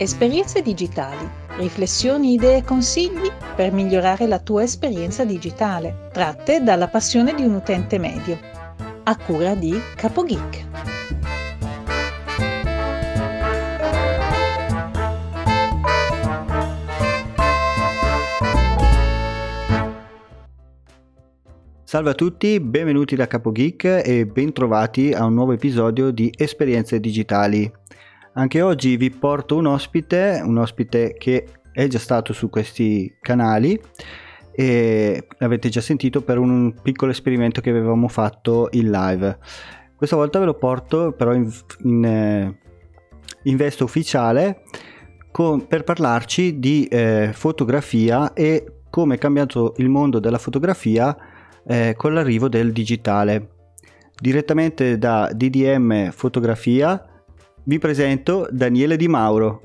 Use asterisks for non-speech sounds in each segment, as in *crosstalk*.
Esperienze digitali. Riflessioni, idee e consigli per migliorare la tua esperienza digitale, tratte dalla passione di un utente medio. A cura di CapoGeek. Salve a tutti, benvenuti da CapoGeek e bentrovati a un nuovo episodio di Esperienze Digitali. Anche oggi vi porto un ospite, un ospite che è già stato su questi canali e l'avete già sentito per un piccolo esperimento che avevamo fatto in live. Questa volta ve lo porto però in, in, eh, in veste ufficiale con, per parlarci di eh, fotografia e come è cambiato il mondo della fotografia eh, con l'arrivo del digitale. Direttamente da DDM Fotografia vi presento Daniele Di Mauro.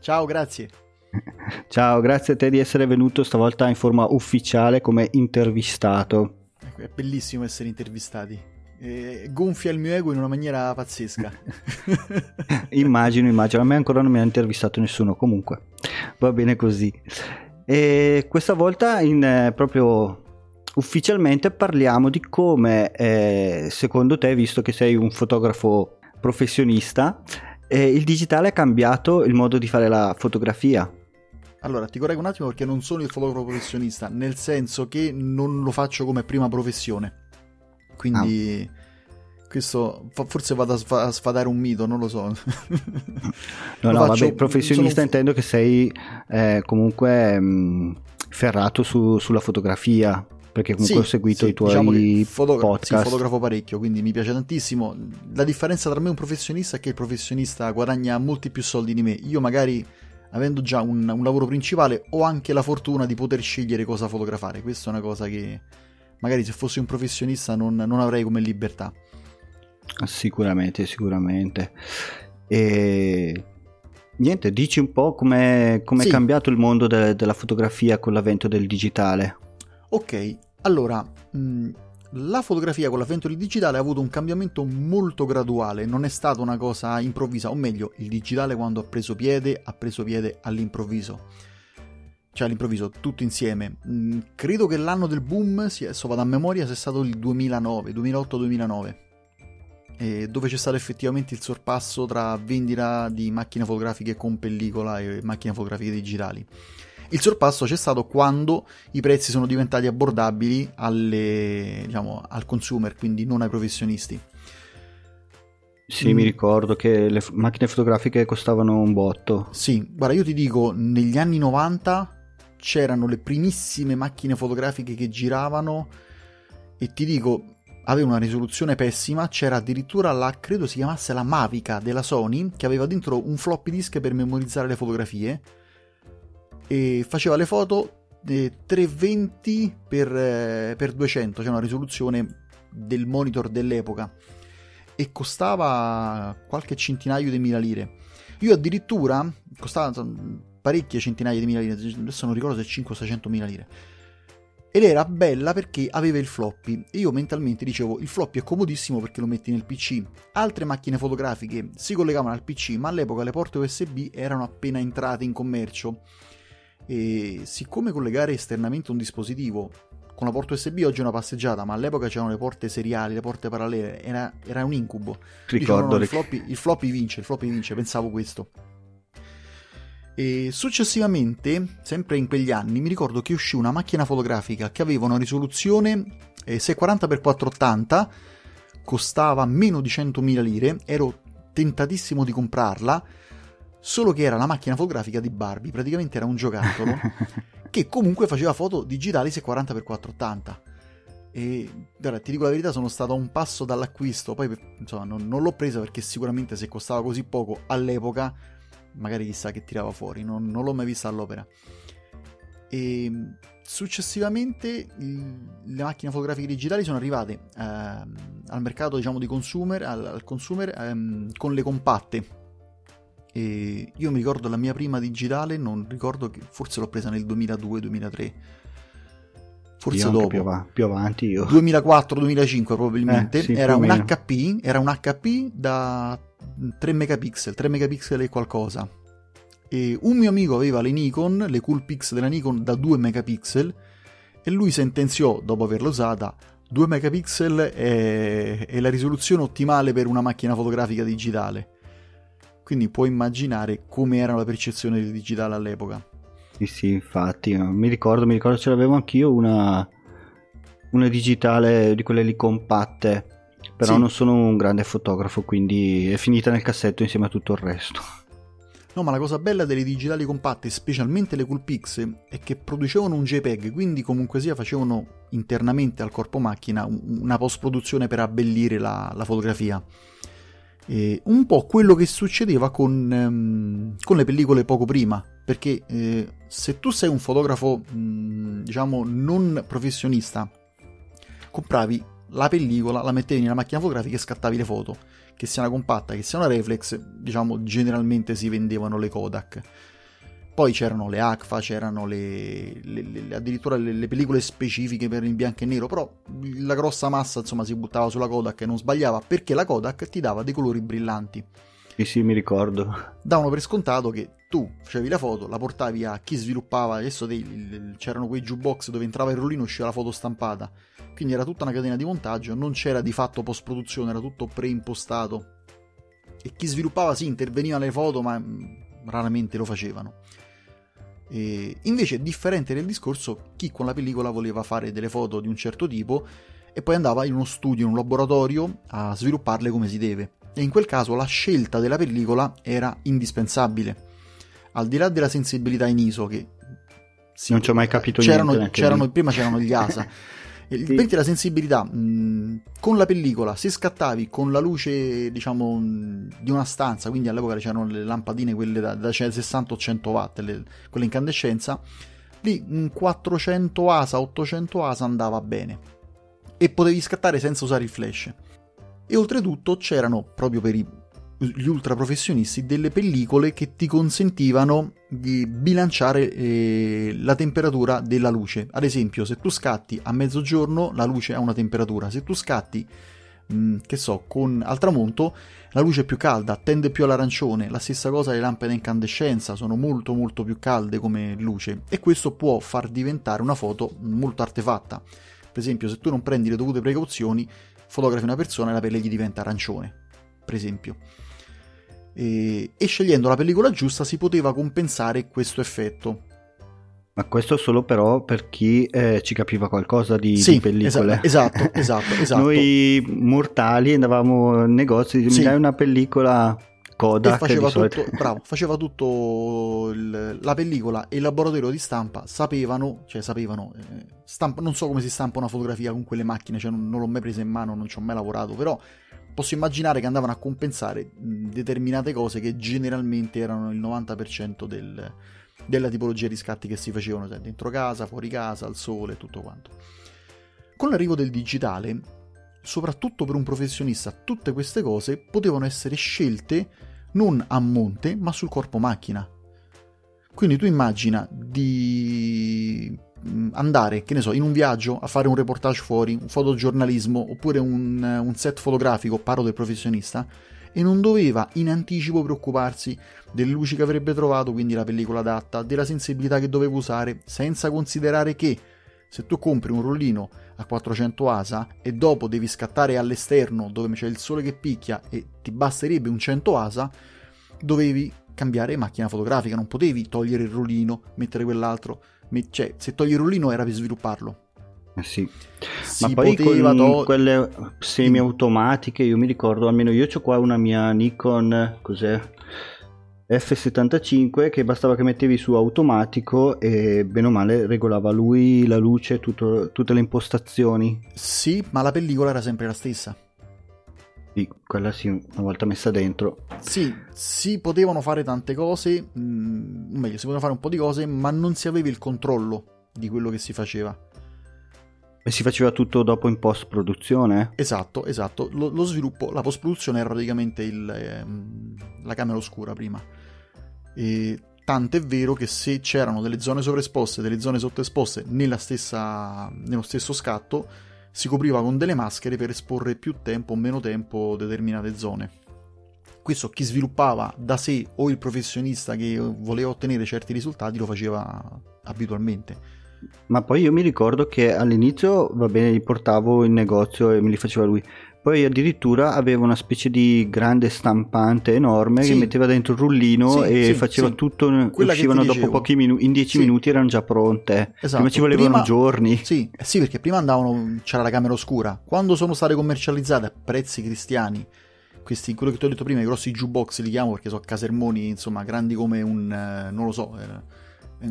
Ciao, grazie. *laughs* Ciao, grazie a te di essere venuto stavolta in forma ufficiale come intervistato. Ecco, è bellissimo essere intervistati. Eh, gonfia il mio ego in una maniera pazzesca. *laughs* immagino, immagino. A me ancora non mi ha intervistato nessuno, comunque va bene così. E questa volta in eh, proprio ufficialmente parliamo di come, eh, secondo te, visto che sei un fotografo professionista, eh, il digitale ha cambiato il modo di fare la fotografia. Allora, ti correggo un attimo perché non sono il fotografo professionista, nel senso che non lo faccio come prima professione. Quindi ah. questo forse vado a sfadare un mito, non lo so. *laughs* no, no, faccio, vabbè, professionista sono... intendo che sei eh, comunque mh, mm, ferrato su, sulla fotografia perché comunque sì, ho seguito sì, i tuoi diciamo fotogra- podcast. Sì, fotografo parecchio, quindi mi piace tantissimo. La differenza tra me e un professionista è che il professionista guadagna molti più soldi di me. Io magari, avendo già un, un lavoro principale, ho anche la fortuna di poter scegliere cosa fotografare. Questa è una cosa che magari se fossi un professionista non, non avrei come libertà. Sicuramente, sicuramente. E niente, dici un po' come è sì. cambiato il mondo de- della fotografia con l'avvento del digitale. Ok, allora, mh, mm, la fotografia con l'avvento del digitale ha avuto un cambiamento molto graduale, non è stata una cosa improvvisa, o meglio, il digitale quando ha preso piede, ha preso piede all'improvviso. Cioè all'improvviso, tutto insieme. Mm, credo che l'anno del boom, adesso vado a memoria, sia stato il 2009, 2008-2009, dove c'è stato effettivamente il sorpasso tra vendita di macchine fotografiche con pellicola e macchine fotografiche digitali. Il sorpasso c'è stato quando i prezzi sono diventati abbordabili alle, diciamo, al consumer, quindi non ai professionisti. Sì, mm. mi ricordo che le macchine fotografiche costavano un botto. Sì, guarda, io ti dico, negli anni 90 c'erano le primissime macchine fotografiche che giravano e ti dico, aveva una risoluzione pessima, c'era addirittura la, credo si chiamasse la Mavica della Sony, che aveva dentro un floppy disk per memorizzare le fotografie e faceva le foto eh, 320 per, eh, per 200, cioè una risoluzione del monitor dell'epoca e costava qualche centinaio di mila lire. Io addirittura costava parecchie centinaia di mila lire, adesso non ricordo se 5 o 600 mila lire. Ed era bella perché aveva il floppy. Io mentalmente dicevo: il floppy è comodissimo perché lo metti nel PC. Altre macchine fotografiche si collegavano al PC, ma all'epoca le porte USB erano appena entrate in commercio e siccome collegare esternamente un dispositivo con la porta USB oggi è una passeggiata, ma all'epoca c'erano le porte seriali, le porte parallele, era, era un incubo. Ricordo. Dicevo, no, il, floppy, il floppy vince, il floppy vince, pensavo questo. E successivamente, sempre in quegli anni, mi ricordo che uscì una macchina fotografica che aveva una risoluzione eh, 640x480, costava meno di 100.000 lire, ero tentatissimo di comprarla, solo che era la macchina fotografica di Barbie, praticamente era un giocattolo *laughs* che comunque faceva foto digitali 640x480. E guarda, ti dico la verità, sono stato a un passo dall'acquisto, poi insomma non, non l'ho presa perché sicuramente se costava così poco all'epoca, magari chissà che tirava fuori, non, non l'ho mai vista all'opera. E successivamente le macchine fotografiche digitali sono arrivate eh, al mercato diciamo di consumer, al, al consumer ehm, con le compatte e io mi ricordo la mia prima digitale, non ricordo che forse l'ho presa nel 2002-2003. Forse io dopo. Più, av- più, avanti io. 2004-2005 probabilmente. Eh, sì, era un HP, era un HP da 3 megapixel, 3 megapixel e qualcosa. E un mio amico aveva le Nikon, le Coolpix della Nikon da 2 megapixel e lui sentenziò, dopo averla usata, 2 megapixel è, è la risoluzione ottimale per una macchina fotografica digitale. Quindi puoi immaginare come era la percezione del digitale all'epoca. Sì, sì, infatti, mi ricordo, mi ricordo ce l'avevo anch'io una, una digitale di quelle lì compatte, però sì. non sono un grande fotografo, quindi è finita nel cassetto insieme a tutto il resto. *laughs* No, ma la cosa bella delle digitali compatte, specialmente le Coolpix, è che producevano un JPEG, quindi comunque sia facevano internamente al corpo macchina una post-produzione per abbellire la, la fotografia. E un po' quello che succedeva con, um, con le pellicole poco prima, perché eh, se tu sei un fotografo, mh, diciamo, non professionista, compravi la pellicola, la mettevi nella macchina fotografica e scattavi le foto che sia una compatta, che sia una reflex, diciamo generalmente si vendevano le Kodak. Poi c'erano le ACFA, c'erano le, le, le, addirittura le, pellicole specifiche per il bianco e nero, però la grossa massa insomma si buttava sulla Kodak e non sbagliava perché la Kodak ti dava dei colori brillanti. Sì, sì, mi ricordo. Davano per scontato che tu facevi la foto, la portavi a chi sviluppava, adesso dei, c'erano quei jukebox dove entrava il rollino e usciva la foto stampata quindi era tutta una catena di montaggio, non c'era di fatto post produzione, era tutto preimpostato. E chi sviluppava sì, interveniva nelle foto, ma mm, raramente lo facevano. E invece, differente nel discorso, chi con la pellicola voleva fare delle foto di un certo tipo e poi andava in uno studio, in un laboratorio a svilupparle come si deve. E in quel caso la scelta della pellicola era indispensabile. Al di là della sensibilità in ISO, che sì, non ci ho mai capito c'erano, niente. C'erano, prima c'erano gli ASA. *laughs* Sì. la sensibilità, mh, con la pellicola, se scattavi con la luce, diciamo, di una stanza, quindi all'epoca c'erano le lampadine, quelle da, da 60 o 100 watt, le, quelle incandescenza, lì un 400 ASA, 800 ASA andava bene. E potevi scattare senza usare il flash. E oltretutto c'erano, proprio per i gli ultra professionisti delle pellicole che ti consentivano di bilanciare eh, la temperatura della luce. Ad esempio, se tu scatti a mezzogiorno, la luce ha una temperatura, se tu scatti mh, mm, che so, con al tramonto, la luce è più calda, tende più all'arancione. La stessa cosa le lampe da incandescenza sono molto molto più calde come luce e questo può far diventare una foto molto artefatta. Per esempio, se tu non prendi le dovute precauzioni, fotografi una persona e la pelle gli diventa arancione, per esempio e, e scegliendo la pellicola giusta si poteva compensare questo effetto. Ma questo solo però per chi eh, ci capiva qualcosa di, sì, di pellicole. Esatto, *laughs* esatto, esatto. Noi mortali andavamo in negozi, mi sì. dai una pellicola Kodak. E faceva tutto, bravo, faceva tutto il, la pellicola e il laboratorio di stampa sapevano, cioè sapevano, eh, stampa, non so come si stampa una fotografia con quelle macchine, cioè non, non l'ho mai presa in mano, non ci ho mai lavorato, però posso immaginare che andavano a compensare determinate cose che generalmente erano il 90% del, della tipologia di scatti che si facevano cioè dentro casa, fuori casa, al sole, tutto quanto. Con l'arrivo del digitale, soprattutto per un professionista, tutte queste cose potevano essere scelte non a monte, ma sul corpo macchina. Quindi tu immagina di andare, che ne so, in un viaggio a fare un reportage fuori, un fotogiornalismo oppure un, un set fotografico, parlo del professionista, e non doveva in anticipo preoccuparsi delle luci che avrebbe trovato, quindi la pellicola adatta, della sensibilità che doveva usare, senza considerare che se tu compri un rollino a 400 ASA e dopo devi scattare all'esterno dove c'è il sole che picchia e ti basterebbe un 100 ASA, dovevi cambiare macchina fotografica, non potevi togliere il rollino, mettere quell'altro cioè, se togli il rullino era per svilupparlo. Eh sì. Si Ma poi con to- quelle semi-automatiche, io mi ricordo, almeno io ho qua una mia Nikon, cos'è? F75 che bastava che mettevi su automatico e bene o male regolava lui la luce, tutto, tutte le impostazioni. Sì, ma la pellicola era sempre la stessa. Sì, quella sì, una volta messa dentro. Sì, si potevano fare tante cose, mh, mm, meglio, si potevano fare un po' di cose, ma non si aveva il controllo di quello che si faceva. E si faceva tutto dopo in post produzione? Esatto, esatto. Lo, lo sviluppo, la post produzione era praticamente il, ehm, la camera oscura prima. E tant'è vero che se c'erano delle zone sovraesposte, delle zone sottoesposte stessa, nello stesso scatto, si copriva con delle maschere per esporre più tempo o meno tempo determinate zone. questo chi sviluppava da sé o il professionista che voleva ottenere certi risultati lo faceva abitualmente. Ma poi io mi ricordo che all'inizio, va bene, li portavo in negozio e me li faceva lui. Poi addirittura aveva una specie di grande stampante enorme sì. che metteva dentro il rullino sì, e sì, faceva tutto. Quella uscivano dopo pochi minuti, in dieci minuti erano già pronte. Esatto. Prima ci volevano prima, giorni. Sì, eh sì, perché prima andavano, c'era la camera oscura. Quando sono state commercializzate a prezzi cristiani, questi, quello che ti ho detto prima, i grossi jukebox li chiamo perché sono casermoni, insomma, grandi come un, eh, non lo so, eh,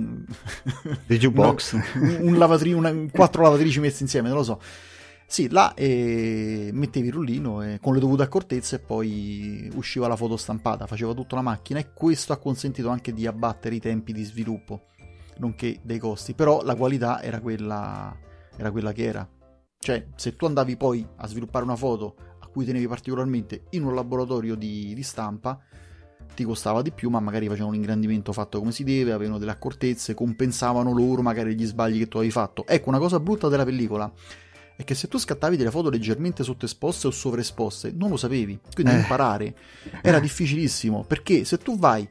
dei jukebox, *laughs* un, un lavatrice, una, quattro lavatrici messi insieme, non lo so. Sì, là eh, mettevi il rullino e, con le dovute accortezze e poi usciva la foto stampata, faceva tutta la macchina e questo ha consentito anche di abbattere i tempi di sviluppo, nonché dei costi, però la qualità era quella, era quella che era. Cioè, se tu andavi poi a sviluppare una foto a cui tenevi particolarmente in un laboratorio di, di stampa, ti costava di più, ma magari facevano un ingrandimento fatto come si deve, avevano delle accortezze, compensavano loro magari gli sbagli che tu avevi fatto. Ecco, una cosa brutta della pellicola è che se tu scattavi delle foto leggermente sottoesposte o sovraesposte, non lo sapevi. Quindi eh. imparare era difficilissimo, perché se tu vai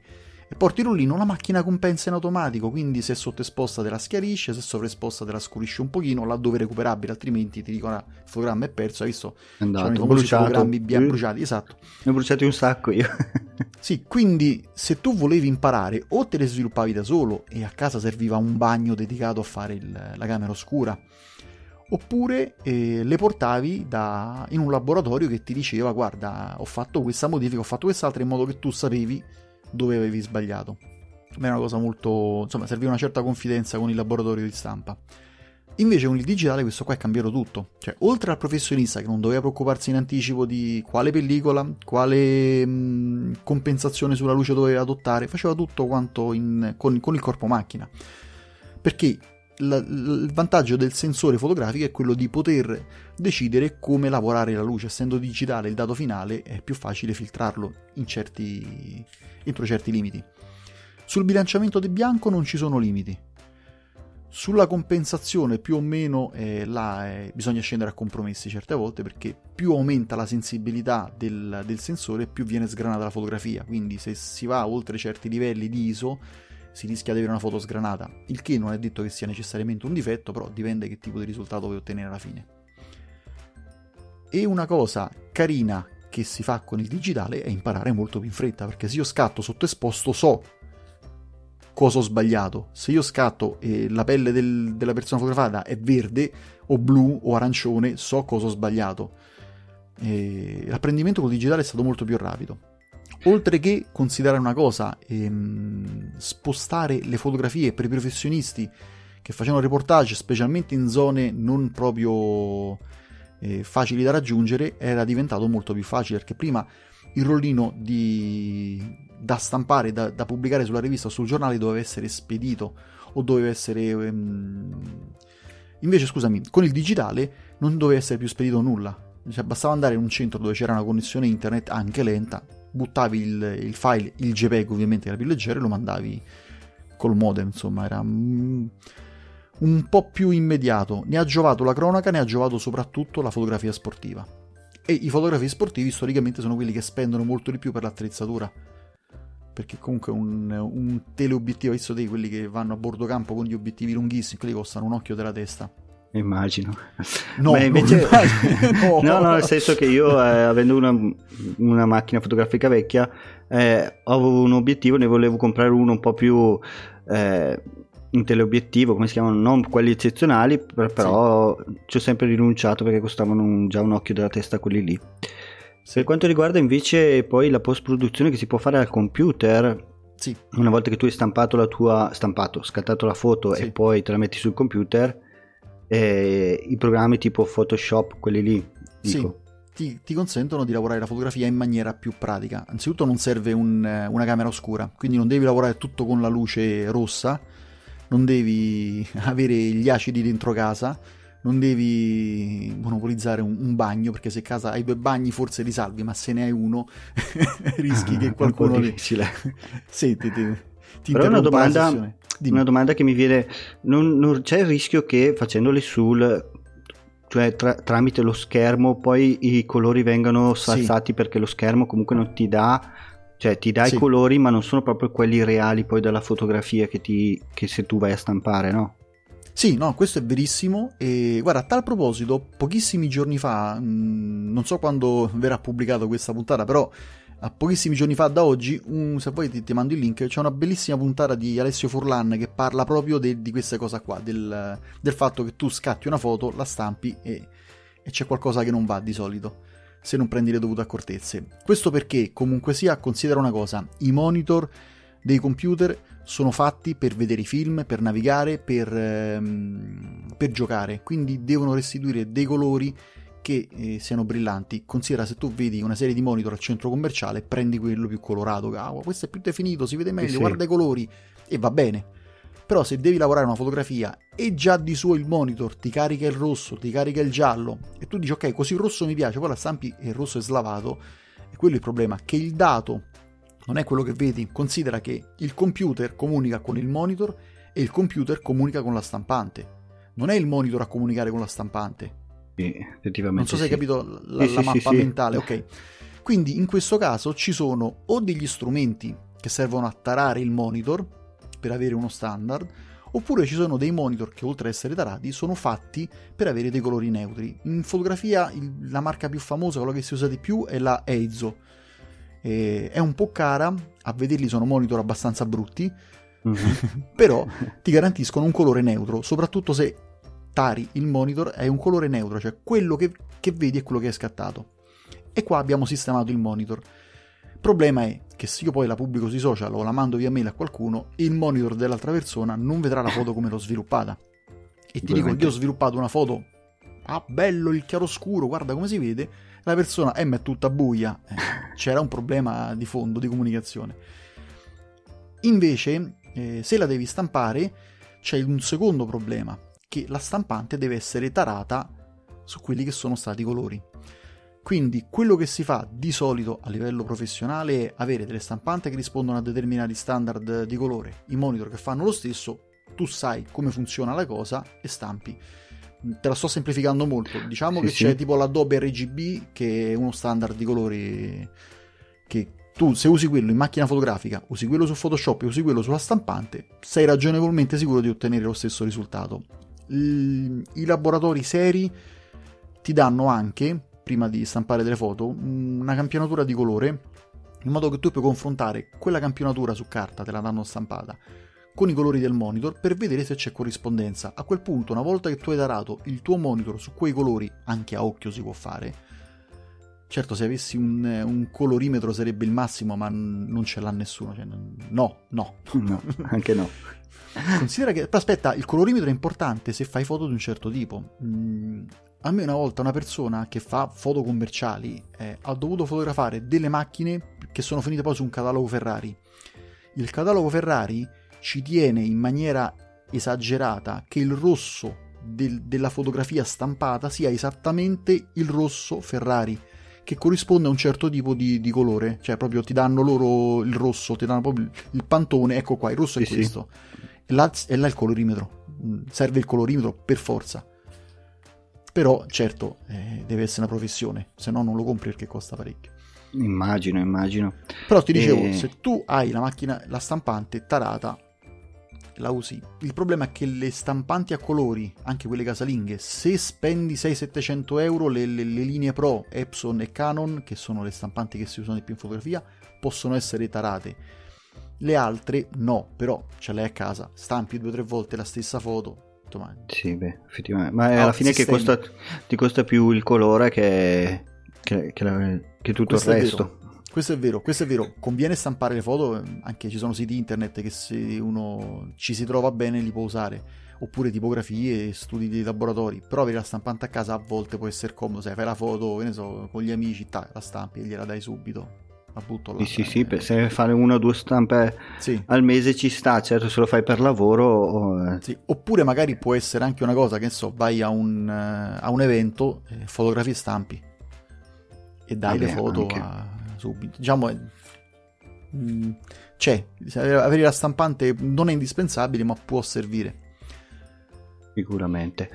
e porti il rullino, la macchina compensa in automatico, quindi se è sottoesposta te la schiarisce, se è sovraesposta te la scurisce un pochino, laddove recuperabile, altrimenti ti dicono ah, il fotogramma è perso, hai visto? Andato, i bruciato. fotogrammi bianchi bruciati, esatto. Ne ho bruciati un sacco io. *laughs* sì, quindi se tu volevi imparare o te le sviluppavi da solo e a casa serviva un bagno dedicato a fare il, la camera oscura, oppure eh, le portavi da, in un laboratorio che ti diceva guarda ho fatto questa modifica, ho fatto quest'altra in modo che tu sapevi dove avevi sbagliato. Ma è una cosa molto... insomma serviva una certa confidenza con il laboratorio di stampa. Invece con il digitale questo qua è cambiato tutto. Cioè, oltre al professionista che non doveva preoccuparsi in anticipo di quale pellicola, quale mh, compensazione sulla luce doveva adottare, faceva tutto quanto in, con, con il corpo macchina. Perché la, il vantaggio del sensore fotografico è quello di poter decidere come lavorare la luce. Essendo digitale il dato finale è più facile filtrarlo certi, entro certi limiti. Sul bilanciamento del bianco non ci sono limiti. Sulla compensazione più o meno eh, là, eh, bisogna scendere a compromessi certe volte perché più aumenta la sensibilità del, del sensore più viene sgranata la fotografia. Quindi se si va oltre certi livelli di ISO si rischia di avere una foto sgranata, il che non è detto che sia necessariamente un difetto, però dipende che tipo di risultato vuoi ottenere alla fine. E una cosa carina che si fa con il digitale è imparare molto più in fretta, perché se io scatto sottoesposto so cosa ho sbagliato. Se io scatto e la pelle del, della persona fotografata è verde o blu o arancione, so cosa ho sbagliato. E l'apprendimento col digitale è stato molto più rapido. Oltre che considerare una cosa, ehm, spostare le fotografie per i professionisti che facevano reportage, specialmente in zone non proprio eh, facili da raggiungere, era diventato molto più facile perché prima il rollino di, da stampare, da, da, pubblicare sulla rivista o sul giornale doveva essere spedito o doveva essere... Ehm... Invece, scusami, con il digitale non doveva essere più spedito nulla. Cioè, bastava andare in un centro dove c'era una connessione internet anche lenta, buttavi il, il file, il JPEG ovviamente era più leggero e lo mandavi col modem, insomma era un po' più immediato. Ne ha giovato la cronaca, ne ha giovato soprattutto la fotografia sportiva. E i fotografi sportivi storicamente sono quelli che spendono molto di più per l'attrezzatura. Perché comunque un, un teleobiettivo, visto dei quelli che vanno a bordo campo con gli obiettivi lunghissimi, quelli costano un occhio della testa. Immagino. No, Ma invece... *laughs* no. no, no, nel senso che io, eh, avendo una, una, macchina fotografica vecchia, eh, avevo un obiettivo, ne volevo comprare uno un po' più... Eh, un teleobiettivo, come si chiamano, non quelli eccezionali, però sì. ci ho sempre rinunciato perché costavano un, già un occhio della testa quelli lì. Sì. Per quanto riguarda invece poi la post produzione che si può fare al computer, sì. una volta che tu hai stampato la tua, stampato, scattato la foto e poi te la metti sul computer, eh, i programmi tipo Photoshop, quelli lì, dico. Ti, ti, consentono di lavorare la fotografia in maniera più pratica. Anzitutto non serve un, una camera oscura, quindi non devi lavorare tutto con la luce rossa, non devi *laughs* avere gli acidi dentro casa, non devi monopolizzare un, un, bagno, perché se casa hai due bagni forse li salvi, ma se ne hai uno *laughs* rischi ah, che qualcuno... È difficile. *laughs* sì, ti, ti, ti Però una domanda, una domanda che mi viene, non, non, c'è il rischio che facendoli sul cioè tra- tramite lo schermo poi i colori vengono salzati sì. perché lo schermo comunque non ti dà cioè ti dà sì. i colori ma non sono proprio quelli reali poi della fotografia che, ti, che se tu vai a stampare no? Sì, no, questo è verissimo e guarda, a tal proposito, pochissimi giorni fa, mh, mm, non so quando verrà pubblicata questa puntata, però a pochissimi giorni fa da oggi, um, se vuoi ti, ti, mando il link, c'è una bellissima puntata di Alessio Furlan che parla proprio de, di questa cosa qua, del, del, fatto che tu scatti una foto, la stampi e, e c'è qualcosa che non va di solito se non prendi le dovute accortezze. Questo perché comunque sia, considera una cosa, i monitor dei computer sono fatti per vedere i film, per navigare, per, ehm, per giocare, quindi devono restituire dei colori che eh, siano brillanti. Considera se tu vedi una serie di monitor al centro commerciale, prendi quello più colorato, ah, questo è più definito, si vede meglio, sì, guarda i colori e va bene. Però se devi lavorare una fotografia e già di suo il monitor ti carica il rosso, ti carica il giallo e tu dici ok, così il rosso mi piace, poi la stampi e il rosso è slavato, e quello è il problema, che il dato non è quello che vedi, considera che il computer comunica con il monitor e il computer comunica con la stampante. Non è il monitor a comunicare con la stampante. Sì, effettivamente. Non so se hai capito la, la mappa mentale, ok. Quindi in questo caso ci sono o degli strumenti che servono a tarare il monitor per avere uno standard, oppure ci sono dei monitor che oltre ad essere tarati sono fatti per avere dei colori neutri. In fotografia il, la marca più famosa, quella che si usa di più, è la Eizo eh, è un po' cara, a vederli sono monitor abbastanza brutti, mm-hmm. *laughs* però ti garantiscono un colore neutro, soprattutto se tari il monitor è un colore neutro, cioè quello che, che vedi è quello che è scattato. E qua abbiamo sistemato il monitor. Il problema è che se io poi la pubblico sui social o la mando via mail a qualcuno, il monitor dell'altra persona non vedrà la foto come l'ho sviluppata. E ti dico, io ho sviluppato una foto, ah bello il chiaroscuro, guarda come si vede, la persona M è tutta buia, eh, c'era un problema di fondo, di comunicazione. Invece, eh, se la devi stampare, c'è un secondo problema, che la stampante deve essere tarata su quelli che sono stati i colori. Quindi quello che si fa di solito a livello professionale è avere delle stampanti che rispondono a determinati standard di colore, i monitor che fanno lo stesso, tu sai come funziona la cosa e stampi te la sto semplificando molto. Diciamo sì, che sì. c'è tipo l'Adobe RGB che è uno standard di colori che tu se usi quello in macchina fotografica, usi quello su Photoshop e usi quello sulla stampante, sei ragionevolmente sicuro di ottenere lo stesso risultato. I laboratori seri ti danno anche, prima di stampare delle foto, una campionatura di colore in modo che tu puoi confrontare quella campionatura su carta, te la danno stampata, con i colori del monitor per vedere se c'è corrispondenza. A quel punto, una volta che tu hai tarato il tuo monitor su quei colori, anche a occhio si può fare. Certo, se avessi un, un colorimetro sarebbe il massimo, ma non ce l'ha nessuno. Cioè, no, no. *laughs* No, anche no. Considera che... Aspetta, il colorimetro è importante se fai foto di un certo tipo. Mm, a me una volta una persona che fa foto commerciali eh, ha dovuto fotografare delle macchine che sono finite poi su un catalogo Ferrari. Il catalogo Ferrari ci tiene in maniera esagerata che il rosso del, della fotografia stampata sia esattamente il rosso Ferrari che corrisponde a un certo tipo di, di, colore, cioè proprio ti danno loro il rosso, ti danno proprio il, pantone, ecco qua, il rosso sì, è questo. Sì. E, là, il colorimetro, mm, serve il colorimetro per forza. Però certo, eh, deve essere una professione, se no non lo compri perché costa parecchio. Immagino, immagino. Però ti dicevo, e... se tu hai la macchina, la stampante tarata, la usi. Il problema è che le stampanti a colori, anche quelle casalinghe, se spendi 600-700 euro, le, le, le, linee Pro, Epson e Canon, che sono le stampanti che si usano di più in fotografia, possono essere tarate. Le altre no, però ce l'hai a casa, stampi due o tre volte la stessa foto. Insomma, sì, beh, effettivamente. Ma alla fine che costa, ti costa più il colore che, che, che, la, che tutto Questo il resto. Questo è vero, questo è vero. Conviene stampare le foto, anche ci sono siti internet che se uno ci si trova bene li può usare. Oppure tipografie, studi di laboratori. Però avere la stampante a casa a volte può essere comodo. Se fai la foto, che ne so, con gli amici, ta, la stampi e gliela dai subito. La butto là. Sì, sì, sì, eh. se fare una o due stampe sì. al mese ci sta, certo se lo fai per lavoro. O... Eh. Sì. Oppure magari può essere anche una cosa, che so, vai a un, uh, a un evento, eh, fotografie e stampi. E dai Vabbè, le foto a subito. Diciamo, mm, c'è, avere la stampante non è indispensabile, ma può servire. Sicuramente.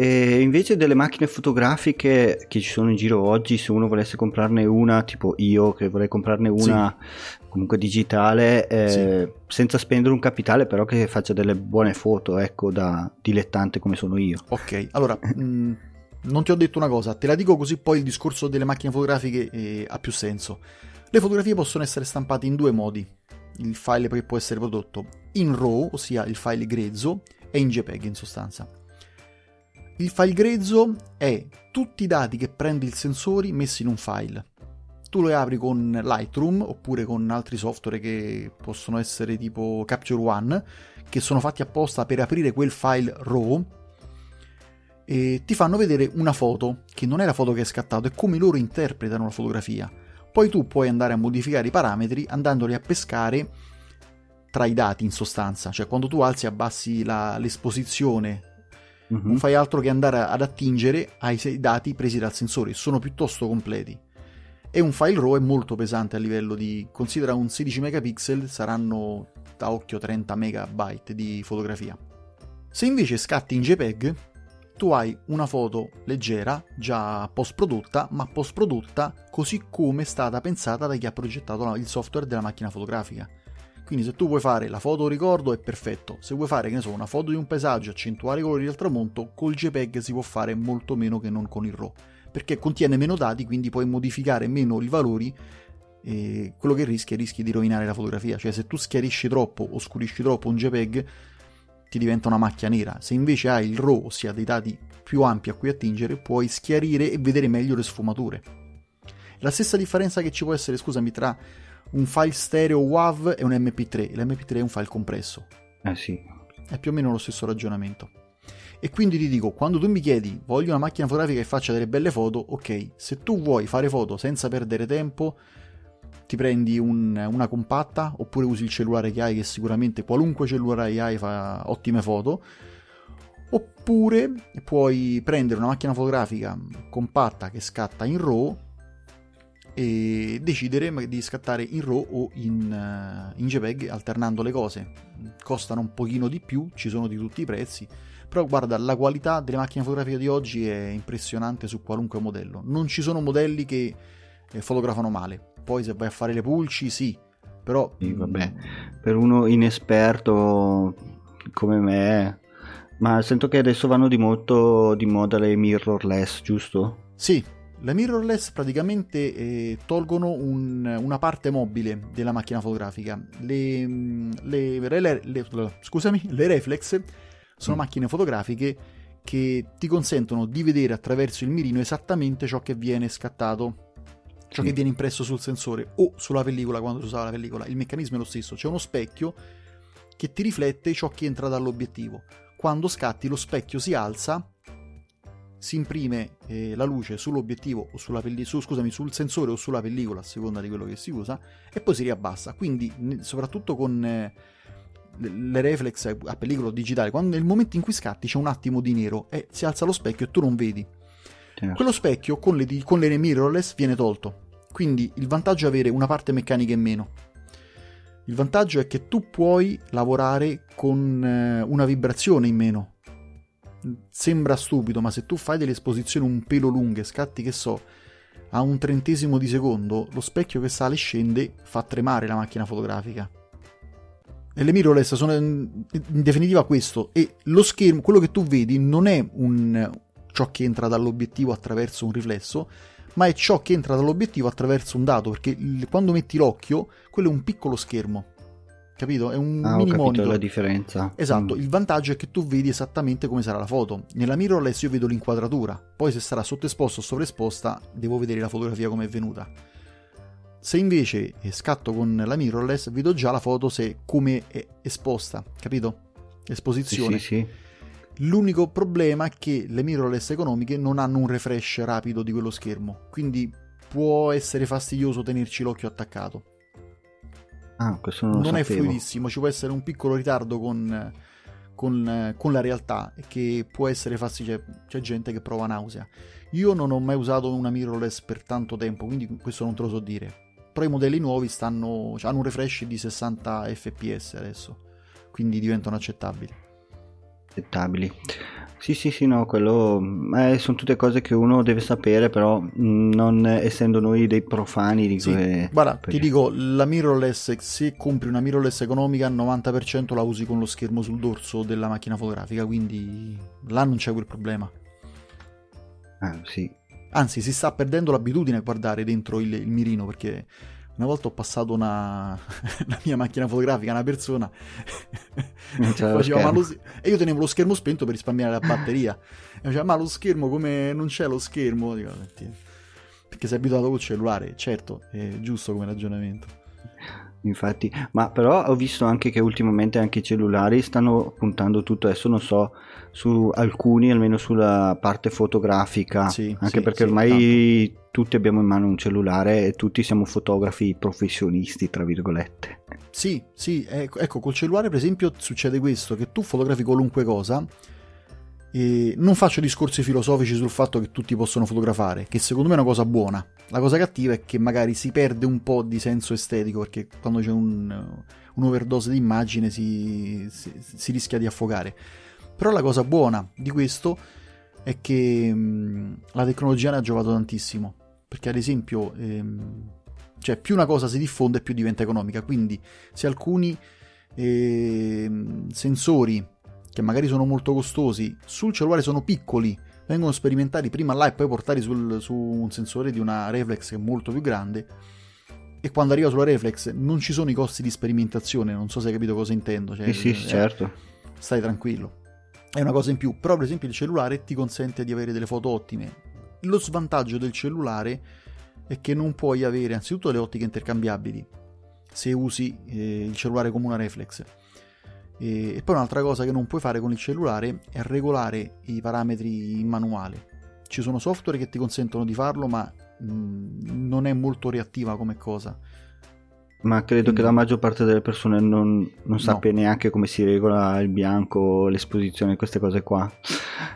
E invece delle macchine fotografiche che ci sono in giro oggi, se uno volesse comprarne una, tipo io che vorrei comprarne una sì. comunque digitale, eh, sì. senza spendere un capitale, però che faccia delle buone foto, ecco, da dilettante come sono io. Ok, allora, mh, *laughs* mm, non ti ho detto una cosa, te la dico così poi il discorso delle macchine fotografiche eh, ha più senso. Le fotografie possono essere stampate in due modi. Il file che può essere prodotto in RAW, ossia il file grezzo, e in JPEG in sostanza. Il file grezzo è tutti i dati che prende il sensore messi in un file. Tu lo apri con Lightroom oppure con altri software che possono essere tipo Capture One, che sono fatti apposta per aprire quel file RAW e ti fanno vedere una foto, che non è la foto che hai scattato, è come loro interpretano la fotografia. Poi tu puoi andare a modificare i parametri andandoli a pescare tra i dati in sostanza, cioè quando tu alzi e abbassi la, l'esposizione mm-hmm. non fai altro che andare ad attingere ai dati presi dal sensore, sono piuttosto completi. E un file RAW è molto pesante a livello di... considera un 16 megapixel, saranno da occhio 30 megabyte di fotografia. Se invece scatti in JPEG, tu hai una foto leggera, già post prodotta, ma post prodotta così come è stata pensata da chi ha progettato il software della macchina fotografica. Quindi se tu vuoi fare la foto ricordo è perfetto, se vuoi fare che ne so, una foto di un paesaggio, accentuare i colori del tramonto, col JPEG si può fare molto meno che non con il RAW, perché contiene meno dati, quindi puoi modificare meno i valori e quello che rischi è rischi di rovinare la fotografia, cioè se tu schiarisci troppo o scurisci troppo un JPEG ti diventa una macchia nera, se invece hai il RAW, ossia dei dati più ampi a cui attingere, puoi schiarire e vedere meglio le sfumature. La stessa differenza che ci può essere, scusami, tra un file stereo WAV e un MP3. L'MP3 è un file compresso. Eh sì. È più o meno lo stesso ragionamento. E quindi ti dico, quando tu mi chiedi, voglio una macchina fotografica che faccia delle belle foto, ok, se tu vuoi fare foto senza perdere tempo, ti prendi un, una compatta oppure usi il cellulare che hai, che sicuramente qualunque cellulare hai fa ottime foto. Oppure puoi prendere una macchina fotografica compatta che scatta in RAW e decidere di scattare in RAW o in, uh, in JPEG alternando le cose. Costano un pochino di più, ci sono di tutti i prezzi, però guarda, la qualità delle macchine fotografiche di oggi è impressionante su qualunque modello. Non ci sono modelli che eh, fotografano male. Poi se vai a fare le pulci, sì, però... Sì, vabbè, per uno inesperto come me... Ma sento che adesso vanno di molto di moda le mirrorless, giusto? Sì, le mirrorless praticamente eh, tolgono un, una parte mobile della macchina fotografica. Le, le, le, le scusami, *laughs* le reflex sono mm. macchine fotografiche che ti consentono di vedere attraverso il mirino esattamente ciò che viene scattato, ciò sì. che viene impresso sul sensore o sulla pellicola quando si usava la pellicola. Il meccanismo è lo stesso, c'è uno specchio che ti riflette ciò che entra dall'obiettivo. Quando scatti lo specchio si alza si imprime eh, la luce sull'obiettivo o sulla pellicola, su, scusami, sul sensore o sulla pellicola a seconda di quello che si usa e poi si riabbassa. Quindi, soprattutto con eh, le reflex a pellicola digitale, quando nel momento in cui scatti c'è un attimo di nero e si alza lo specchio e tu non vedi. Certo. Quello specchio con le, con le mirrorless viene tolto. Quindi il vantaggio è avere una parte meccanica in meno. Il vantaggio è che tu puoi lavorare con eh, una vibrazione in meno sembra stupido, ma se tu fai delle esposizioni un pelo lunghe, scatti che so, a un trentesimo di secondo, lo specchio che sale e scende fa tremare la macchina fotografica. E le mirrorless sono in definitiva questo. E lo schermo, quello che tu vedi, non è un, ciò che entra dall'obiettivo attraverso un riflesso, ma è ciò che entra dall'obiettivo attraverso un dato. Perché quando metti l'occhio, quello è un piccolo schermo capito? È un ah, mini monitor. la differenza. Esatto, mm. il vantaggio è che tu vedi esattamente come sarà la foto. Nella mirrorless io vedo l'inquadratura, poi se sarà sottoesposta o sovraesposta devo vedere la fotografia come è venuta. Se invece scatto con la mirrorless vedo già la foto se come è esposta, capito? Esposizione. Sì, sì, sì. L'unico problema è che le mirrorless economiche non hanno un refresh rapido di quello schermo, quindi può essere fastidioso tenerci l'occhio attaccato. Ah, non, non è fluidissimo, ci può essere un piccolo ritardo con, con, con la realtà che può essere fastidioso. C'è, c'è gente che prova nausea. Io non ho mai usato una mirrorless per tanto tempo, quindi questo non te lo so dire. Però i modelli nuovi stanno, cioè, hanno un refresh di 60 fps adesso, quindi diventano accettabili. Accettabili. Sì, sì, sì, no, quello eh, sono tutte cose che uno deve sapere, però mm, non essendo noi dei profani di sì. que... Guarda, perché... ti dico, la mirrorless, se compri una mirrorless economica, il 90% la usi con lo schermo sul dorso della macchina fotografica, quindi là non c'è quel problema. Ah, sì. Anzi, si sta perdendo l'abitudine a guardare dentro il, il mirino, perché una volta ho passato una... *laughs* la mia macchina fotografica a una persona *laughs* faceva, lo... e io tenevo lo schermo spento per risparmiare la batteria. E diceva, ma lo schermo come non c'è lo schermo? Dico, perché sei abituato col cellulare, certo, è giusto come ragionamento. Infatti, ma però ho visto anche che ultimamente anche i cellulari stanno puntando tutto, adesso non so, su alcuni, almeno sulla parte fotografica, sì, anche sì, perché sì, ormai tanto. tutti abbiamo in mano un cellulare e tutti siamo fotografi professionisti, tra virgolette. Sì, sì, ecco, ecco col cellulare per esempio succede questo, che tu fotografi qualunque cosa e non faccio discorsi filosofici sul fatto che tutti possono fotografare, che secondo me è una cosa buona. La cosa cattiva è che magari si perde un po' di senso estetico, perché quando c'è un, un overdose di immagine si, si, si, rischia di affogare. Però la cosa buona di questo è che mh, la tecnologia ne ha giovato tantissimo, perché ad esempio ehm, cioè più una cosa si diffonde più diventa economica, quindi se alcuni ehm, sensori che magari sono molto costosi, sul cellulare sono piccoli, vengono sperimentati prima là e poi portati sul, su un sensore di una reflex che è molto più grande. E quando arriva sulla reflex non ci sono i costi di sperimentazione, non so se hai capito cosa intendo. Cioè, sì, sì, eh, certo. Stai tranquillo. È una cosa in più, però per esempio il cellulare ti consente di avere delle foto ottime. Lo svantaggio del cellulare è che non puoi avere anzitutto le ottiche intercambiabili se usi eh, il cellulare come una reflex e, e poi un'altra cosa che non puoi fare con il cellulare è regolare i parametri in manuale. Ci sono software che ti consentono di farlo, ma mh, mm, non è molto reattiva come cosa. Ma credo Quindi... che la maggior parte delle persone non, non sappia no. neanche come si regola il bianco, l'esposizione, queste cose qua.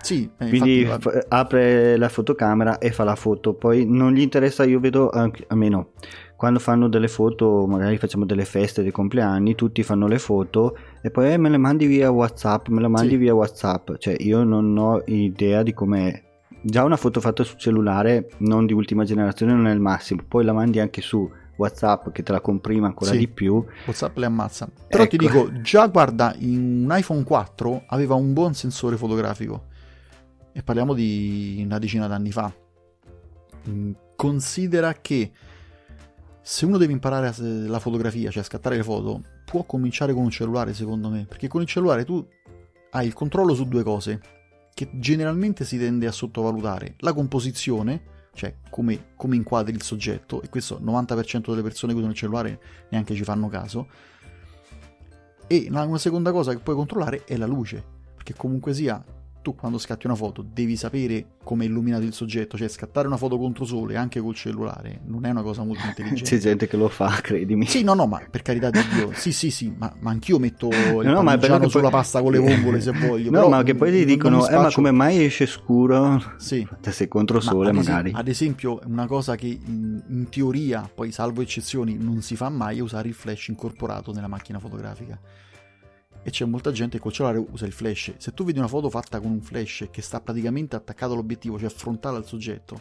Sì, eh, Quindi infatti... f- apre la fotocamera e fa la foto, poi non gli interessa, io vedo, almeno quando fanno delle foto, magari facciamo delle feste dei compleanni, tutti fanno le foto e poi eh, me le mandi via WhatsApp, me le mandi sì. via WhatsApp. Cioè, io non ho idea di come già una foto fatta sul cellulare non di ultima generazione non è il massimo, poi la mandi anche su WhatsApp che te la comprima ancora sì, di più. WhatsApp le ammazza. Però ecco. ti dico, già guarda, in un iPhone 4 aveva un buon sensore fotografico. E parliamo di una decina d'anni fa. Mm, considera che se uno deve imparare la fotografia, cioè a scattare le foto, può cominciare con un cellulare, secondo me, perché con il cellulare tu hai il controllo su due cose che generalmente si tende a sottovalutare: la composizione, cioè come, come inquadri il soggetto, e questo 90% delle persone che usano il cellulare neanche ci fanno caso. E una seconda cosa che puoi controllare è la luce, perché comunque sia tu quando scatti una foto devi sapere come è illuminato il soggetto, cioè scattare una foto contro sole anche col cellulare non è una cosa molto *laughs* intelligente. C'è gente che lo fa, *laughs* credimi. Sì, no, no, ma per carità di Dio, sì, sì, sì, ma, ma anch'io metto *laughs* il no, no, sulla poi... pasta con le vongole se voglio. No, ma che poi ti dicono, eh, ma come mai esce scuro? Sì. Se contro sole ma ad magari. Esempio, ad esempio, una cosa che in, in teoria, poi salvo eccezioni, non si fa mai è usare il flash incorporato nella macchina fotografica e c'è molta gente che col cellulare usa il flash. Se tu vedi una foto fatta con un flash che sta praticamente attaccato all'obiettivo, cioè frontale al soggetto,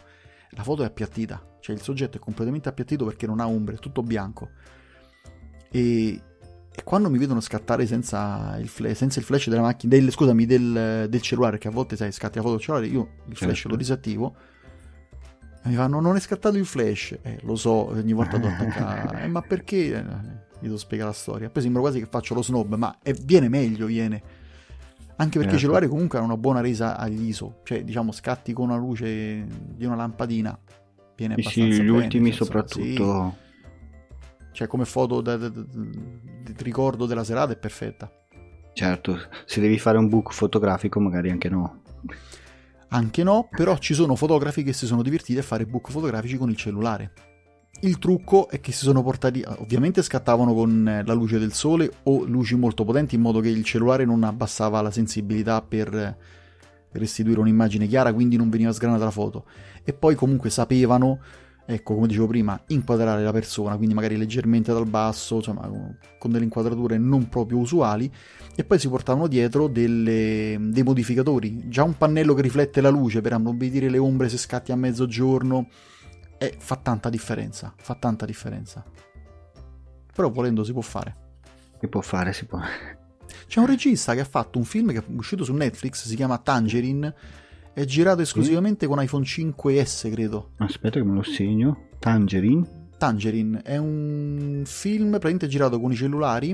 la foto è appiattita, cioè il soggetto è completamente appiattito perché non ha ombre, è tutto bianco. E, e quando mi vedono scattare senza il flash, senza il flash della macchina, del, scusami, del, del, cellulare, che a volte sai, scatti la foto del cellulare, io il flash certo. lo disattivo. E mi fanno, non è scattato il flash. Eh, lo so, ogni volta devo attaccare. *laughs* Eh, ma perché? Gli devo spiegare la storia. Poi sembra quasi che faccio lo snob, ma è, viene meglio, viene. Anche perché i cellulari comunque hanno una buona resa agli ISO, cioè diciamo scatti con una luce di una lampadina, viene abbastanza sì, gli ultimi senso, soprattutto. Sì. Cioè come foto di ricordo della serata è perfetta. Certo, se devi fare un book fotografico magari anche no. Anche no, però ci sono fotografi che si sono divertiti a fare book fotografici con il cellulare. Il trucco è che si sono portati, ovviamente scattavano con eh, la luce del sole o luci molto potenti in modo che il cellulare non abbassava la sensibilità per restituire un'immagine chiara, quindi non veniva sgranata la foto. E poi comunque sapevano ecco, come dicevo prima, inquadrare la persona, quindi magari leggermente dal basso, insomma, con delle inquadrature non proprio usuali, e poi si portavano dietro delle, dei modificatori, già un pannello che riflette la luce per ammorbidire le ombre se scatti a mezzogiorno, e fa tanta differenza, fa tanta differenza. Però volendo si può fare. Si può fare, si può. C'è un regista che ha fatto un film che è uscito su Netflix, si chiama Tangerine, è girato esclusivamente con iPhone 5S, credo. Aspetta che me lo segno. Tangerine. Tangerine è un film praticamente girato con i cellulari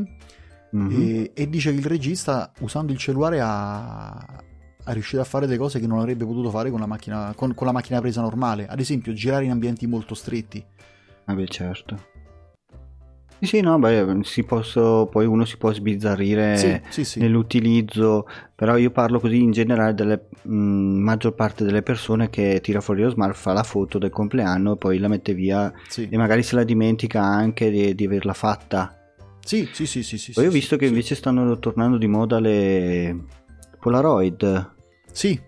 mm-hmm. e, e, dice che il regista usando il cellulare ha, ha riuscito a fare delle cose che non avrebbe potuto fare con la macchina, con, con la macchina presa normale. Ad esempio, girare in ambienti molto stretti. Ah beh, certo. Sì, sì, no, beh, si posso, poi uno si può sbizzarrire sì, sì, sì. nell'utilizzo, però io parlo così in generale della maggior parte delle persone che tira fuori lo smart, fa la foto del compleanno e poi la mette via e magari se la dimentica anche di, di averla fatta. Sì, sì, sì, sì. sì poi ho visto che invece stanno tornando di moda le Polaroid. Sì.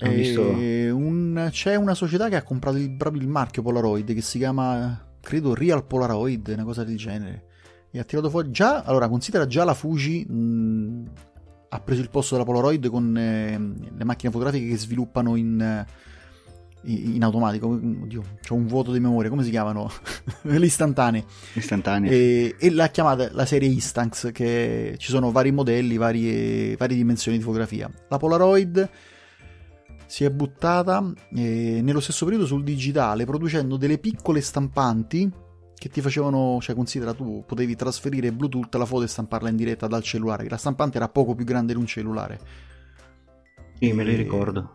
Visto... Un, c'è una società che ha comprato il, proprio il marchio Polaroid che si chiama credo Real Polaroid, una cosa del genere. E ha tirato fuori già, allora considera già la Fuji mh, ha preso il posto della Polaroid con eh, le macchine fotografiche che sviluppano in, eh, in automatico. Oddio, ho un vuoto di memoria, come si chiamano? *laughs* le istantanee. Istantanee. E, e, l'ha chiamata la serie Instanx, che ci sono vari modelli, varie, varie dimensioni di fotografia. La Polaroid si è buttata eh, nello stesso periodo sul digitale producendo delle piccole stampanti che ti facevano, cioè considera tu potevi trasferire Bluetooth la foto e stamparla in diretta dal cellulare, che la stampante era poco più grande di un cellulare. Sì, e... me li ricordo.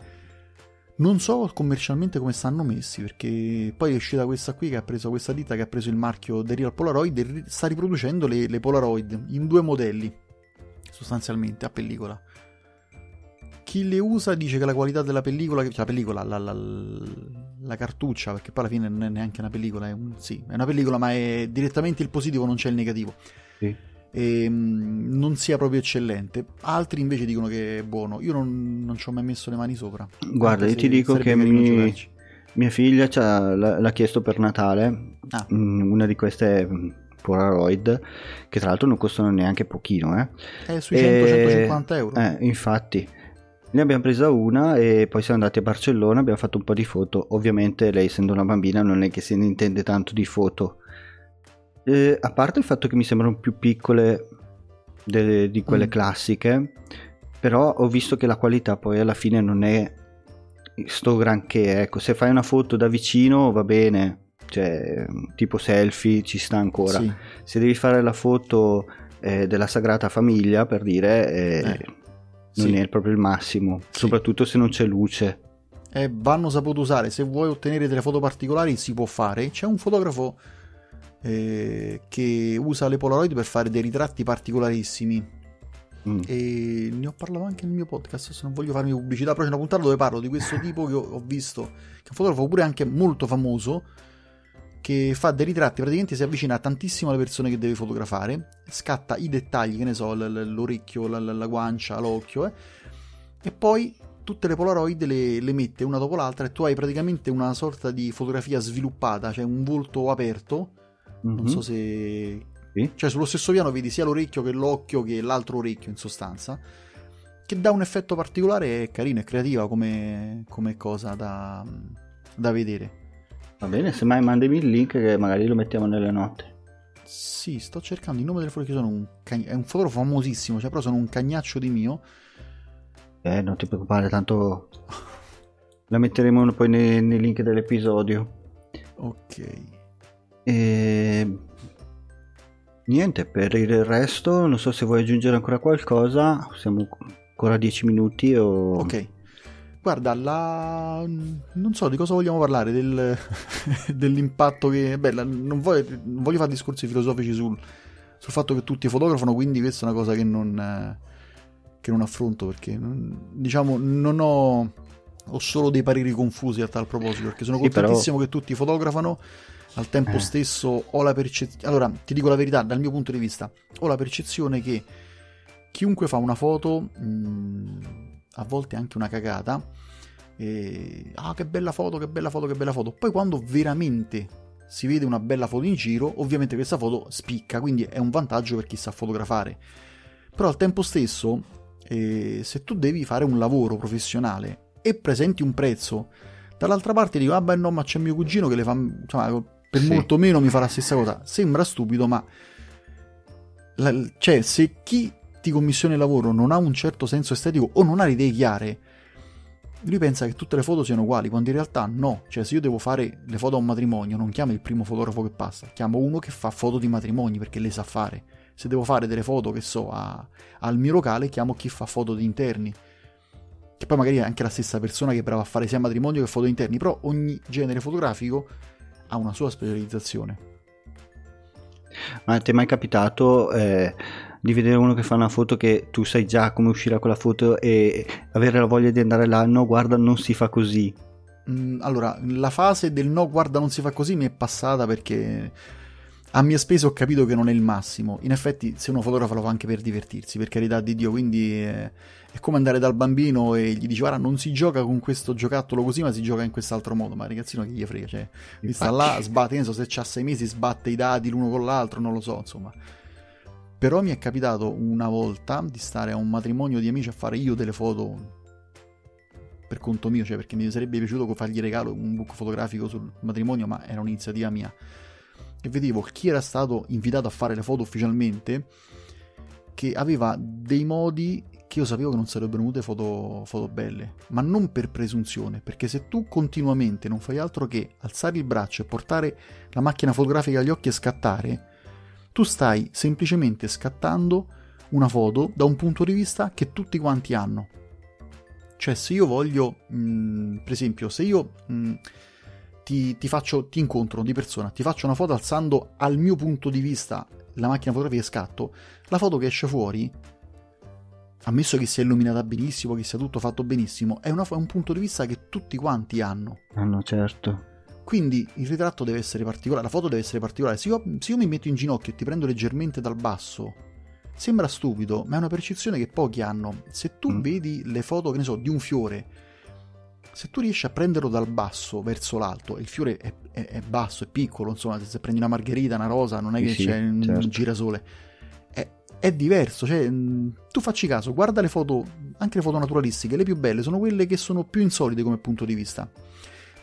Non so commercialmente come stanno messi, perché poi è uscita questa qui che ha preso questa ditta che ha preso il marchio The Real Polaroid e sta riproducendo le, le Polaroid in due modelli, sostanzialmente, a pellicola chi le usa dice che la qualità della pellicola, cioè la pellicola, la, la, la, cartuccia, perché poi alla fine non è neanche una pellicola, è, un, sì, è una pellicola, ma è direttamente il positivo, non c'è il negativo. Sì. E, um, non sia proprio eccellente. Altri invece dicono che è buono. Io non, non ci ho mai messo le mani sopra. Guarda, io ti dico che mi, mia figlia l'ha, l'ha, chiesto per Natale ah. Mm, una di queste mm, Polaroid che tra l'altro non costano neanche pochino eh. è sui 100-150 euro eh, infatti ne abbiamo presa una e poi siamo andati a Barcellona, abbiamo fatto un po' di foto. Ovviamente lei essendo una bambina non è che se ne intende tanto di foto. Eh, a parte il fatto che mi sembrano più piccole de- di quelle mm. classiche, però ho visto che la qualità poi alla fine non è sto granché. Ecco, se fai una foto da vicino va bene, cioè tipo selfie ci sta ancora. Sì. Se devi fare la foto eh, della Sagrada Famiglia, per dire... Eh, eh non sì. è proprio il massimo, sì. soprattutto se non c'è luce. Eh, vanno saputo usare, se vuoi ottenere delle foto particolari si può fare. C'è un fotografo eh, che usa le Polaroid per fare dei ritratti particolarissimi. Mm. E ne ho parlato anche nel mio podcast. Se non voglio farmi pubblicità, però c'è una puntata dove parlo di questo tipo che ho, ho visto, che è un fotografo pure anche molto famoso che fa dei ritratti, praticamente si avvicina tantissimo alle persone che deve fotografare, scatta i dettagli, che ne so, l'orecchio, la, la guancia, l'occhio, eh, e poi tutte le Polaroid le, le, mette una dopo l'altra e tu hai praticamente una sorta di fotografia sviluppata, cioè un volto aperto, mm-hmm. non so se... Sì. Cioè sullo stesso piano vedi sia l'orecchio che l'occhio che l'altro orecchio in sostanza, che dà un effetto particolare e carino, è creativa come, come cosa da, da vedere. Va bene, se mai mandami il link che magari lo mettiamo nelle note. Sì, sto cercando il nome del fotografo, sono un cagn- è un fotografo famosissimo, cioè però sono un cagnaccio di mio. Eh, non ti preoccupare, tanto la metteremo poi nei, nei link dell'episodio. Ok. E... Niente, per il resto non so se vuoi aggiungere ancora qualcosa, siamo ancora a 10 minuti o... Ok. Guarda, la... non so di cosa vogliamo parlare, del... *laughs* dell'impatto che... Beh, non, voglio, non voglio fare discorsi filosofici sul... sul, fatto che tutti fotografano, quindi questa è una cosa che non, che non affronto perché, diciamo, non ho... ho solo dei pareri confusi a tal proposito, perché sono sì, contentissimo però... che tutti fotografano, al tempo eh. stesso ho la percezione... Allora, ti dico la verità, dal mio punto di vista, ho la percezione che chiunque fa una foto... Mh a volte anche una cagata, E, ah, che bella foto, che bella foto, che bella foto. Poi quando veramente si vede una bella foto in giro, ovviamente questa foto spicca, quindi è un vantaggio per chi sa fotografare. Però al tempo stesso, eh, se tu devi fare un lavoro professionale e presenti un prezzo, dall'altra parte dico, ah beh no, ma c'è mio cugino che le fa, insomma, per sì. molto meno mi fa la stessa cosa. Sembra stupido, ma la, cioè, se chi ti commissiona il lavoro non ha un certo senso estetico o non ha le idee chiare, lui pensa che tutte le foto siano uguali, quando in realtà no. Cioè, se io devo fare le foto a un matrimonio, non chiamo il primo fotografo che passa, chiamo uno che fa foto di matrimoni perché le sa fare. Se devo fare delle foto, che so, a, al mio locale, chiamo chi fa foto di interni. Che poi magari è anche la stessa persona che è brava a fare sia matrimonio che foto interni, però ogni genere fotografico ha una sua specializzazione. Ma ti è mai capitato eh, di vedere uno che fa una foto che tu sai già come uscirà quella foto e avere la voglia di andare là? No, guarda, non si fa così. Mm, allora, la fase del no, guarda, non si fa così mi è passata perché a mie spese ho capito che non è il massimo. In effetti, se uno fotografa lo fa anche per divertirsi, per carità di Dio. Quindi è, è come andare dal bambino e gli dici: Guarda, non si gioca con questo giocattolo così, ma si gioca in quest'altro modo. Ma ragazzino, che gli frega? Cioè, mi sta là, sbatte. Non so se c'ha sei mesi, sbatte i dati l'uno con l'altro, non lo so, insomma. Però mi è capitato una volta di stare a un matrimonio di amici a fare io delle foto per conto mio, cioè perché mi sarebbe piaciuto fargli regalo un book fotografico sul matrimonio, ma era un'iniziativa mia e vedevo chi era stato invitato a fare le foto ufficialmente che aveva dei modi che io sapevo che non sarebbero venute foto, foto belle, ma non per presunzione, perché se tu continuamente non fai altro che alzare il braccio e portare la macchina fotografica agli occhi e scattare, tu stai semplicemente scattando una foto da un punto di vista che tutti quanti hanno. Cioè se io voglio, mh, mm, per esempio, se io... Mh, mm, ti, ti, faccio, ti incontro di persona, ti faccio una foto alzando al mio punto di vista la macchina fotografica e scatto, la foto che esce fuori, ammesso che sia illuminata benissimo, che sia tutto fatto benissimo, è, una, è un punto di vista che tutti quanti hanno. Hanno, certo. Quindi il ritratto deve essere particolare, la foto deve essere particolare. Se io, se io mi metto in ginocchio e ti prendo leggermente dal basso, sembra stupido, ma è una percezione che pochi hanno. Se tu mm. vedi le foto, che ne so, di un fiore se tu riesci a prenderlo dal basso verso l'alto, il fiore è, è, è basso, è piccolo, insomma, se prendi una margherita, una rosa, non è che sì, c'è un certo. girasole, è, diverso, cioè, tu facci caso, guarda le foto, anche le foto naturalistiche, le più belle sono quelle che sono più insolite come punto di vista.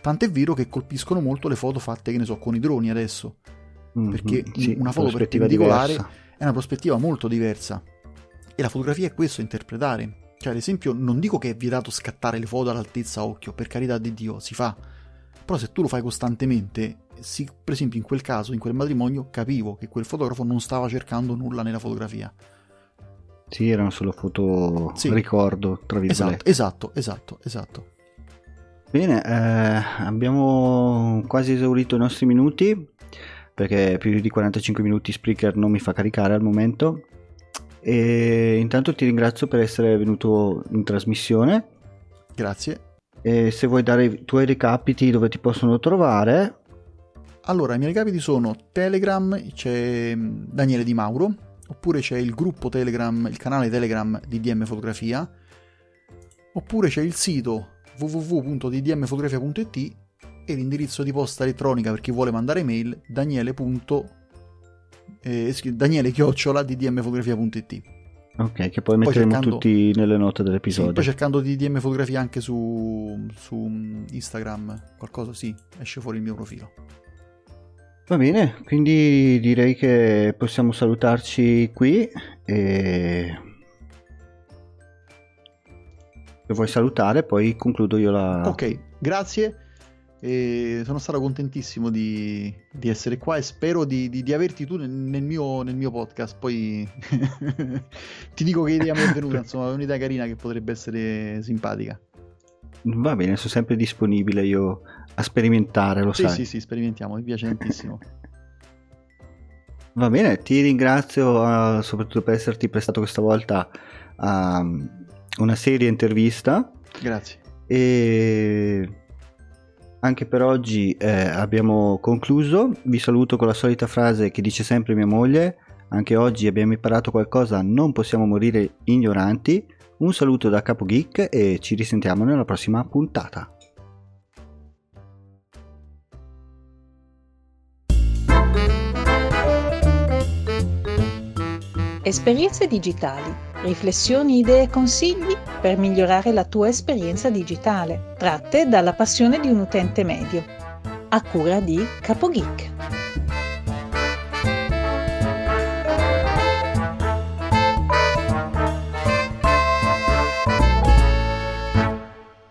Tant'è vero che colpiscono molto le foto fatte, che ne so, con i droni adesso. Mm-hmm, perché sì, una foto perpendicolare diversa. è una prospettiva molto diversa. E la fotografia è questo, interpretare. Cioè, ad esempio, non dico che è vietato scattare le foto all'altezza occhio, per carità di Dio, si fa. Però se tu lo fai costantemente, si, per esempio in quel caso, in quel matrimonio, capivo che quel fotografo non stava cercando nulla nella fotografia. Sì, erano solo foto sì. ricordo, tra virgolette. Esatto, esatto, esatto, esatto. Bene, eh, abbiamo quasi esaurito i nostri minuti, perché più di 45 minuti Spreaker non mi fa caricare al momento. E intanto ti ringrazio per essere venuto in trasmissione. Grazie. E se vuoi dare i tuoi recapiti dove ti possono trovare. Allora, i miei recapiti sono Telegram, c'è mm, Daniele Di Mauro, oppure c'è il gruppo Telegram, il canale Telegram di DM Fotografia, oppure c'è il sito www.ddmfotografia.it e l'indirizzo di posta elettronica per chi vuole mandare mail daniele.fotografia eh, Daniele. Ok, che poi metteremo cercando, tutti nelle note dell'episodio. Sì, poi cercando di DM fotografia anche su, su Instagram, qualcosa sì, esce fuori il mio profilo. Va bene, quindi direi che possiamo salutarci qui e se vuoi salutare poi concludo io la... Ok, grazie e sono stato contentissimo di, di, essere qua e spero di, di, di averti tu nel, nel, mio, nel, mio, podcast. Poi *laughs* ti dico che idea mi è venuta, *laughs* insomma, è un'idea carina che potrebbe essere simpatica. Va bene, sono sempre disponibile io a sperimentare, lo sì, sai. Sì, sì, sperimentiamo, mi piace tantissimo. Va bene, ti ringrazio uh, soprattutto per esserti prestato questa volta a una serie intervista. Grazie. E anche per oggi eh, abbiamo concluso. Vi saluto con la solita frase che dice sempre mia moglie. Anche oggi abbiamo imparato qualcosa, non possiamo morire ignoranti. Un saluto da Capo Geek e ci risentiamo nella prossima puntata. Esperienze digitali, riflessioni, idee e consigli per migliorare la tua esperienza digitale, tratte dalla passione di un utente medio. A cura di Capo Geek.